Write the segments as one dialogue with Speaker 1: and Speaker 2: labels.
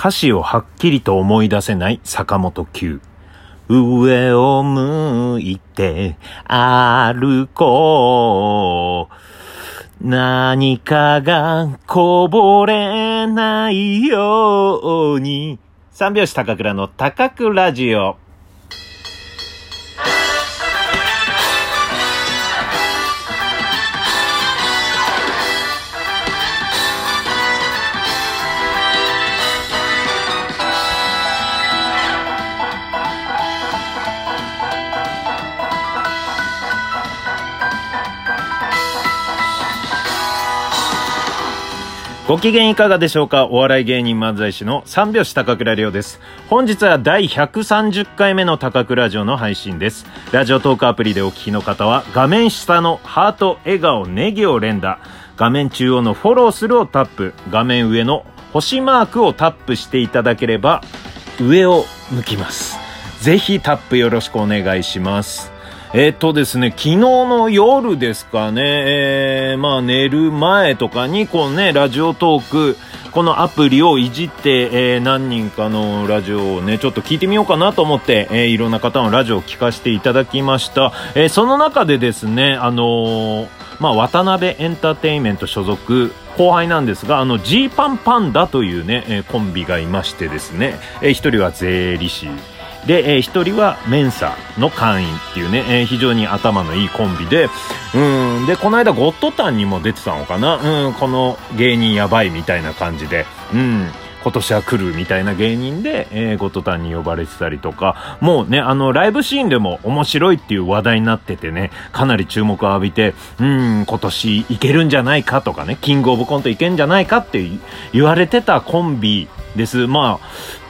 Speaker 1: 歌詞をはっきりと思い出せない坂本九。上を向いて歩こう。何かがこぼれないように。三拍子高倉の高倉ラジオ。ご機嫌いかがでしょうか？お笑い芸人漫才師の三拍子高倉涼です。本日は第130回目の高倉ラジオの配信です。ラジオトークアプリでお聞きの方は画面下のハート、笑顔、ネギを連打、画面中央のフォローするをタップ、画面上の星マークをタップしていただければ上を向きます。ぜひタップよろしくお願いします。えっとですね、昨日の夜ですかね、えー、まあ寝る前とかに、こうね、ラジオトーク、このアプリをいじって、えー、何人かのラジオをね、ちょっと聞いてみようかなと思って、えー、いろんな方のラジオを聞かせていただきました。えー、その中でですね、あのまあ、渡辺エンターテインメント所属、後輩なんですが、あの、ジーパンパンダというね、えコンビがいましてですね、え一人は税理士、で、えー、一人はメンサの会員っていうね、えー、非常に頭のいいコンビで、うん、で、この間ゴッドタンにも出てたのかな？うん、この芸人やばいみたいな感じで、うん、今年は来るみたいな芸人で、えー、ゴッドタンに呼ばれてたりとか、もうね、あの、ライブシーンでも面白いっていう話題になっててね、かなり注目を浴びて、うん、今年いけるんじゃないかとかね、キングオブコントいけんじゃないかって言われてたコンビです。ま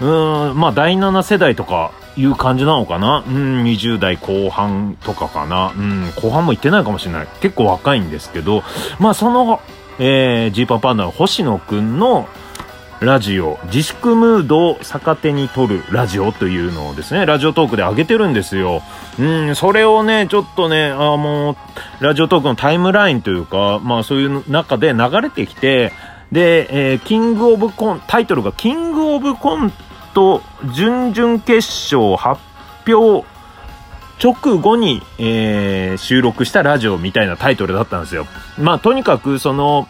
Speaker 1: あ、うん、まあ、第7世代とか、いう感じなのかな？うん、20代後半とかかな？うん、後半も行ってないかもしれない。結構若いんですけど、まあその、えー、ジーパンパンダの星野くんのラジオ、自粛ムードを逆手に取るラジオというのをですね、ラジオトークで上げてるんですよ。うん、それをね、ちょっとね、あもう、ラジオトークのタイムラインというか、まあそういう中で流れてきて、で、えー、キングオブコン、タイトルがキングオブコンと準々決勝発表直後に、えー、収録したラジオみたいなタイトルだったんですよ。まあ、とにかく、その、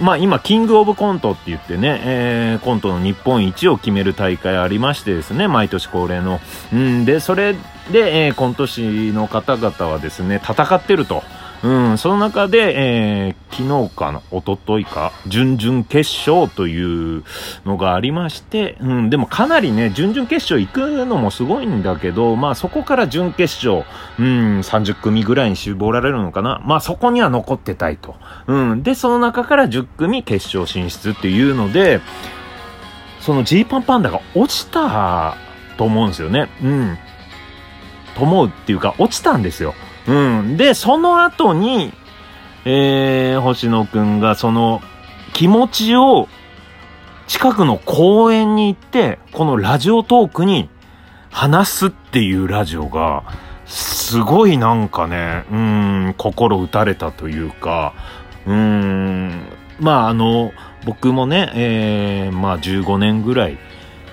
Speaker 1: まあ今、キングオブコントって言ってね、えー、コントの日本一を決める大会ありましてですね、毎年恒例の。うんで、それで、えー、コント師の方々はですね、戦ってると。うん、その中で、えー、昨日かな、一昨日か、準々決勝というのがありまして、うん、でもかなりね、準々決勝行くのもすごいんだけど、まあそこから準決勝、うん、30組ぐらいに絞られるのかな。まあそこには残ってたいと。うん、で、その中から10組決勝進出っていうので、そのジーパンパンダが落ちたと思うんですよね。うん。と思うっていうか、落ちたんですよ。うん。で、その後に、えー、星野くんがその気持ちを近くの公園に行って、このラジオトークに話すっていうラジオが、すごいなんかね、うん、心打たれたというか、うん、まああの、僕もね、えー、まあ15年ぐらい、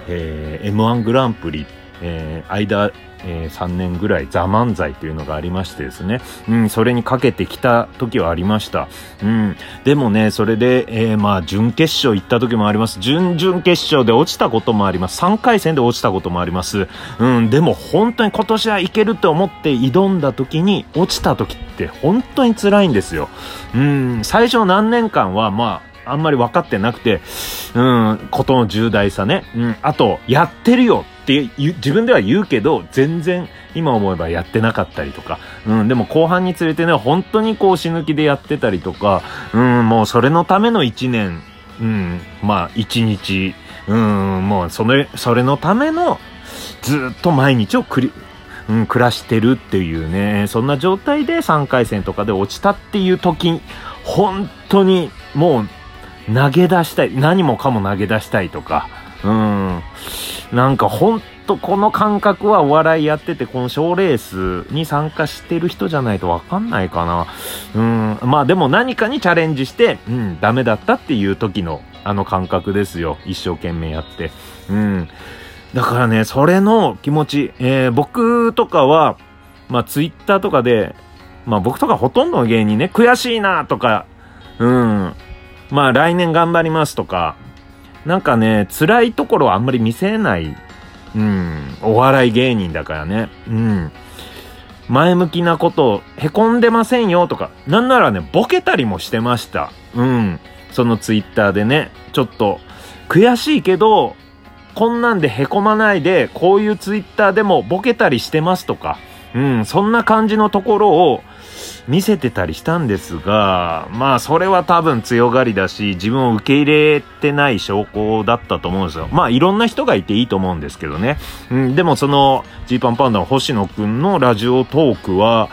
Speaker 1: えー、M1 グランプリ、えー、間えー、3年ぐらい、ザ・漫才というのがありましてですね、うん、それにかけてきた時はありました。うん、でもね、それで、えー、まあ、準決勝行った時もあります。準々決勝で落ちたこともあります。3回戦で落ちたこともあります。うん、でも本当に今年はいけると思って挑んだ時に、落ちた時って本当に辛いんですよ。うん、最初何年間は、まあ、あんまり分かってなくて、うん、ことの重大さね。うん、あと、やってるよって自分では言うけど、全然今思えばやってなかったりとか、うん、でも後半につれてね、本当にこう死ぬ気でやってたりとか、うん、もうそれのための一年、うん、まあ一日、うん、もうそれ、それのためのずっと毎日をくり、うん、暮らしてるっていうね、そんな状態で3回戦とかで落ちたっていう時、本当にもう投げ出したい、何もかも投げ出したいとか、うん。なんかほんとこの感覚はお笑いやってて、この賞レースに参加してる人じゃないとわかんないかな。うん。まあでも何かにチャレンジして、うん、ダメだったっていう時のあの感覚ですよ。一生懸命やって。うん。だからね、それの気持ち、えー、僕とかは、まあツイッターとかで、まあ僕とかほとんどの芸人ね、悔しいなとか、うん。まあ来年頑張りますとか、なんかね、辛いところはあんまり見せない、うん、お笑い芸人だからね。うん。前向きなことを、へこんでませんよとか、なんならね、ボケたりもしてました。うん。そのツイッターでね、ちょっと、悔しいけど、こんなんでへこまないで、こういうツイッターでもボケたりしてますとか、うん、そんな感じのところを、見せてたりしたんですが、まあそれは多分強がりだし、自分を受け入れてない証拠だったと思うんですよ。まあいろんな人がいていいと思うんですけどね。うん、でもその、ジーパンパンダの星野くんのラジオトークは、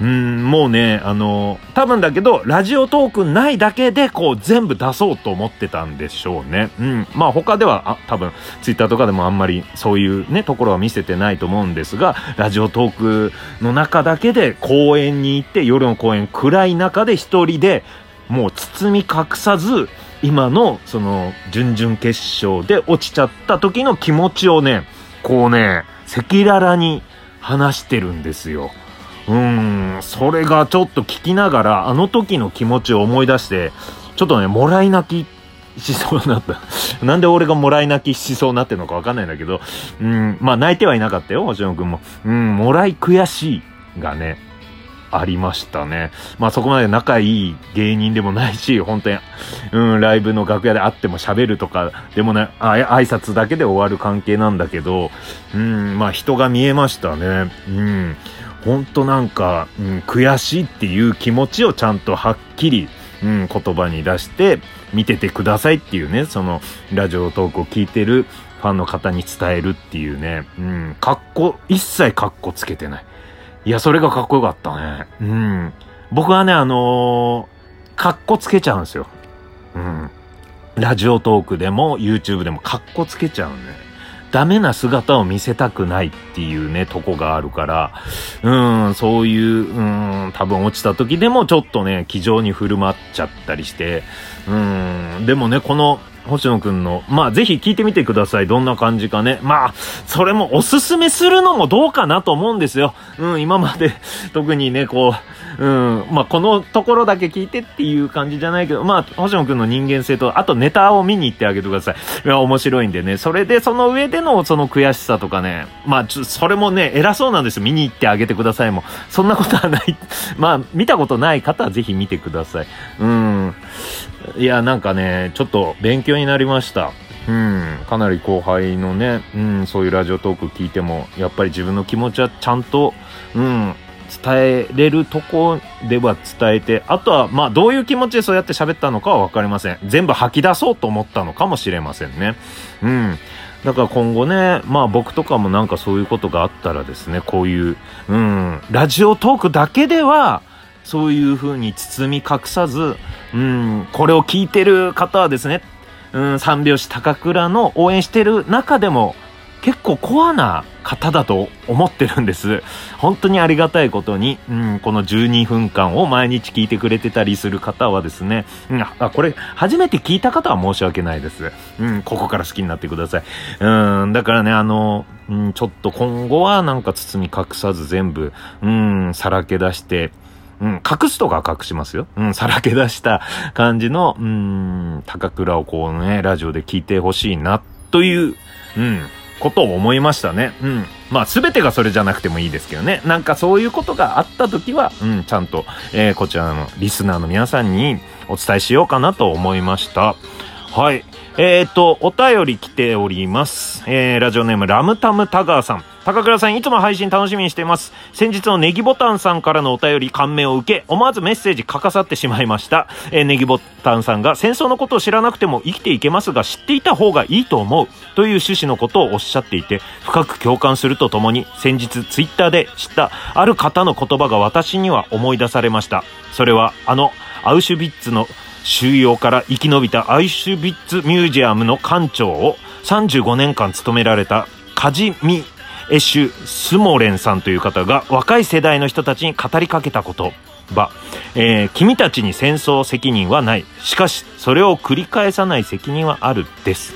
Speaker 1: うん、もうね、あの、多分だけど、ラジオトークないだけで、こう全部出そうと思ってたんでしょうね。うん、まあ他では、あ、多分、ツイッターとかでもあんまりそういうね、ところは見せてないと思うんですが、ラジオトークの中だけで公園に行って、夜の公園暗い中で一人でもう包み隠さず今のその準々決勝で落ちちゃった時の気持ちをねこうね赤裸々に話してるんですよ。うん、それがちょっと聞きながらあの時の気持ちを思い出してちょっとねもらい泣きしそうになった。なんで俺がもらい泣きしそうになってるのかわかんないんだけど、うん、まあ泣いてはいなかったよ、星野くんも。うん、もらい悔しいがね、ありましたね。まあそこまで仲いい芸人でもないし、本当に、うん、ライブの楽屋で会っても喋るとかでもね、あ挨拶だけで終わる関係なんだけど、うん、まあ人が見えましたね。うん。本当なんか、うん、悔しいっていう気持ちをちゃんとはっきり、うん、言葉に出して見ててくださいっていうね、そのラジオトークを聞いてるファンの方に伝えるっていうね、うん、かっこ、一切かっこつけてない。いや、それがかっこよかったね。うん。僕はね、あのー、かっこつけちゃうんですよ。うん。ラジオトークでも YouTube でもかっこつけちゃうね。ダメな姿を見せたくないっていうね、とこがあるから、うん、そういう、うん、多分落ちた時でもちょっとね、気丈に振る舞っちゃったりして、うん、でもね、この、星野くんの、まあぜひ聞いてみてください。どんな感じかね。まあ、それもおすすめするのもどうかなと思うんですよ。うん、今まで特にね、こう、うん、まあこのところだけ聞いてっていう感じじゃないけど、まあ星野くんの人間性と、あとネタを見に行ってあげてください。いや、面白いんでね。それでその上でのその悔しさとかね、まあちょ、それもね、偉そうなんですよ。見に行ってあげてくださいも。そんなことはない。まあ、見たことない方はぜひ見てください。うん。いや、なんかね、ちょっと勉強になりました。うん、かなり後輩のね、うん、そういうラジオトーク聞いても、やっぱり自分の気持ちはちゃんと、うん、伝えれるとこでは伝えて、あとは、まあ、どういう気持ちでそうやって喋ったのかはわかりません。全部吐き出そうと思ったのかもしれませんね。うん。だから今後ね、まあ僕とかもなんかそういうことがあったらですね、こういう、うん、ラジオトークだけでは、そういう風に包み隠さず、うん、これを聞いてる方はですね、うん、三拍子高倉の応援してる中でも、結構コアな方だと思ってるんです。本当にありがたいことに、うん、この12分間を毎日聞いてくれてたりする方はですね、うん、あ、これ、初めて聞いた方は申し訳ないです。うん、ここから好きになってください。うん、だからね、あの、うん、ちょっと今後はなんか包み隠さず全部、うん、さらけ出して、うん、隠すとか隠しますよ。うん、さらけ出した感じの、うん、高倉をこうね、ラジオで聞いてほしいな、という、うん、ことを思いましたね。うん。まあ、すべてがそれじゃなくてもいいですけどね。なんかそういうことがあった時は、うん、ちゃんと、えー、こちらのリスナーの皆さんにお伝えしようかなと思いました。はい。えっ、ー、と、お便り来ております。えー、ラジオネームラムタムタガーさん。高倉さん、いつも配信楽しみにしています。先日のネギボタンさんからのお便り感銘を受け、思わずメッセージ書かさってしまいました。えー、ネギボタンさんが戦争のことを知らなくても生きていけますが、知っていた方がいいと思う。という趣旨のことをおっしゃっていて、深く共感するとともに、先日ツイッターで知ったある方の言葉が私には思い出されました。それは、あの、アウシュビッツの収容から生き延びたアイシュビッツミュージアムの館長を35年間務められたカジミエシュ・スモレンさんという方が若い世代の人たちに語りかけたこと。ば、えー、君たちに戦争責任はない。しかし、それを繰り返さない責任はある。です。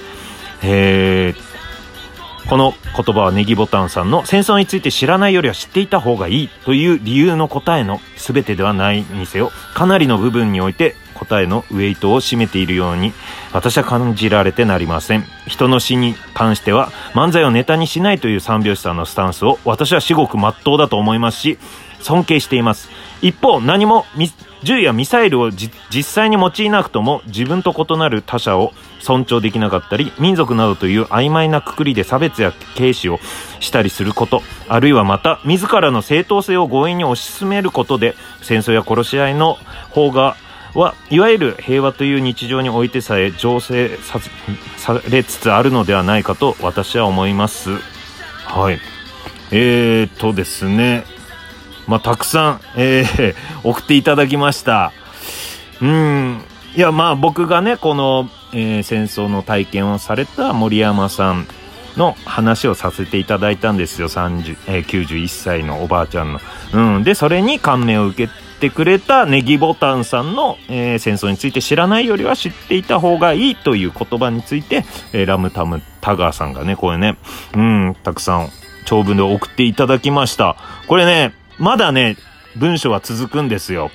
Speaker 1: えー、この言葉はネギボタンさんの戦争について知らないよりは知っていた方がいいという理由の答えの全てではないにせよ、かなりの部分において答えのウェイトを占めているように私は感じられてなりません。人の死に関しては漫才をネタにしないという三拍子さんのスタンスを私は至極真っ当だと思いますし、尊敬しています。一方、何も銃やミサイルを実際に用いなくとも自分と異なる他者を尊重できなかったり、民族などという曖昧なくくりで差別や軽視をしたりすること、あるいはまた自らの正当性を強引に推し進めることで、戦争や殺し合いの方がはいわゆる平和という日常においてさえ醸成されつつあるのではないかと私は思います。はい。えーとですね。まあ、たくさん、えー、送っていただきました。うん。いや、まあ僕がね、この、えー、戦争の体験をされた森山さんの話をさせていただいたんですよ。30、えー、91歳のおばあちゃんの。うん。で、それに感銘を受けてくれたネギボタンさんの、えー、戦争について知らないよりは知っていた方がいいという言葉について、えー、ラムタムタガーさんがね、これね、うん、たくさん長文で送っていただきました。これね、まだね、文章は続くんですよ。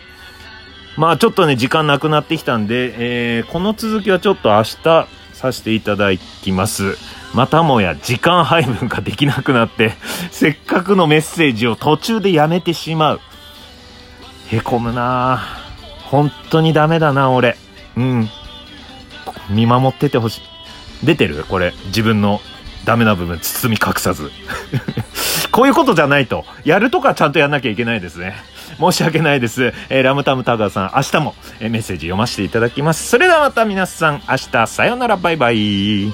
Speaker 1: まあちょっとね、時間なくなってきたんで、えー、この続きはちょっと明日させていただきます。またもや時間配分ができなくなって、せっかくのメッセージを途中でやめてしまう。へこむな本当にダメだな、俺。うん。見守っててほしい。出てる？これ。自分のダメな部分包み隠さず。こういうことじゃないと。やるとかちゃんとやんなきゃいけないですね。申し訳ないです。えー、ラムタムタガーさん、明日も、えー、メッセージ読ませていただきます。それではまた皆さん、明日、さようなら、バイバイ。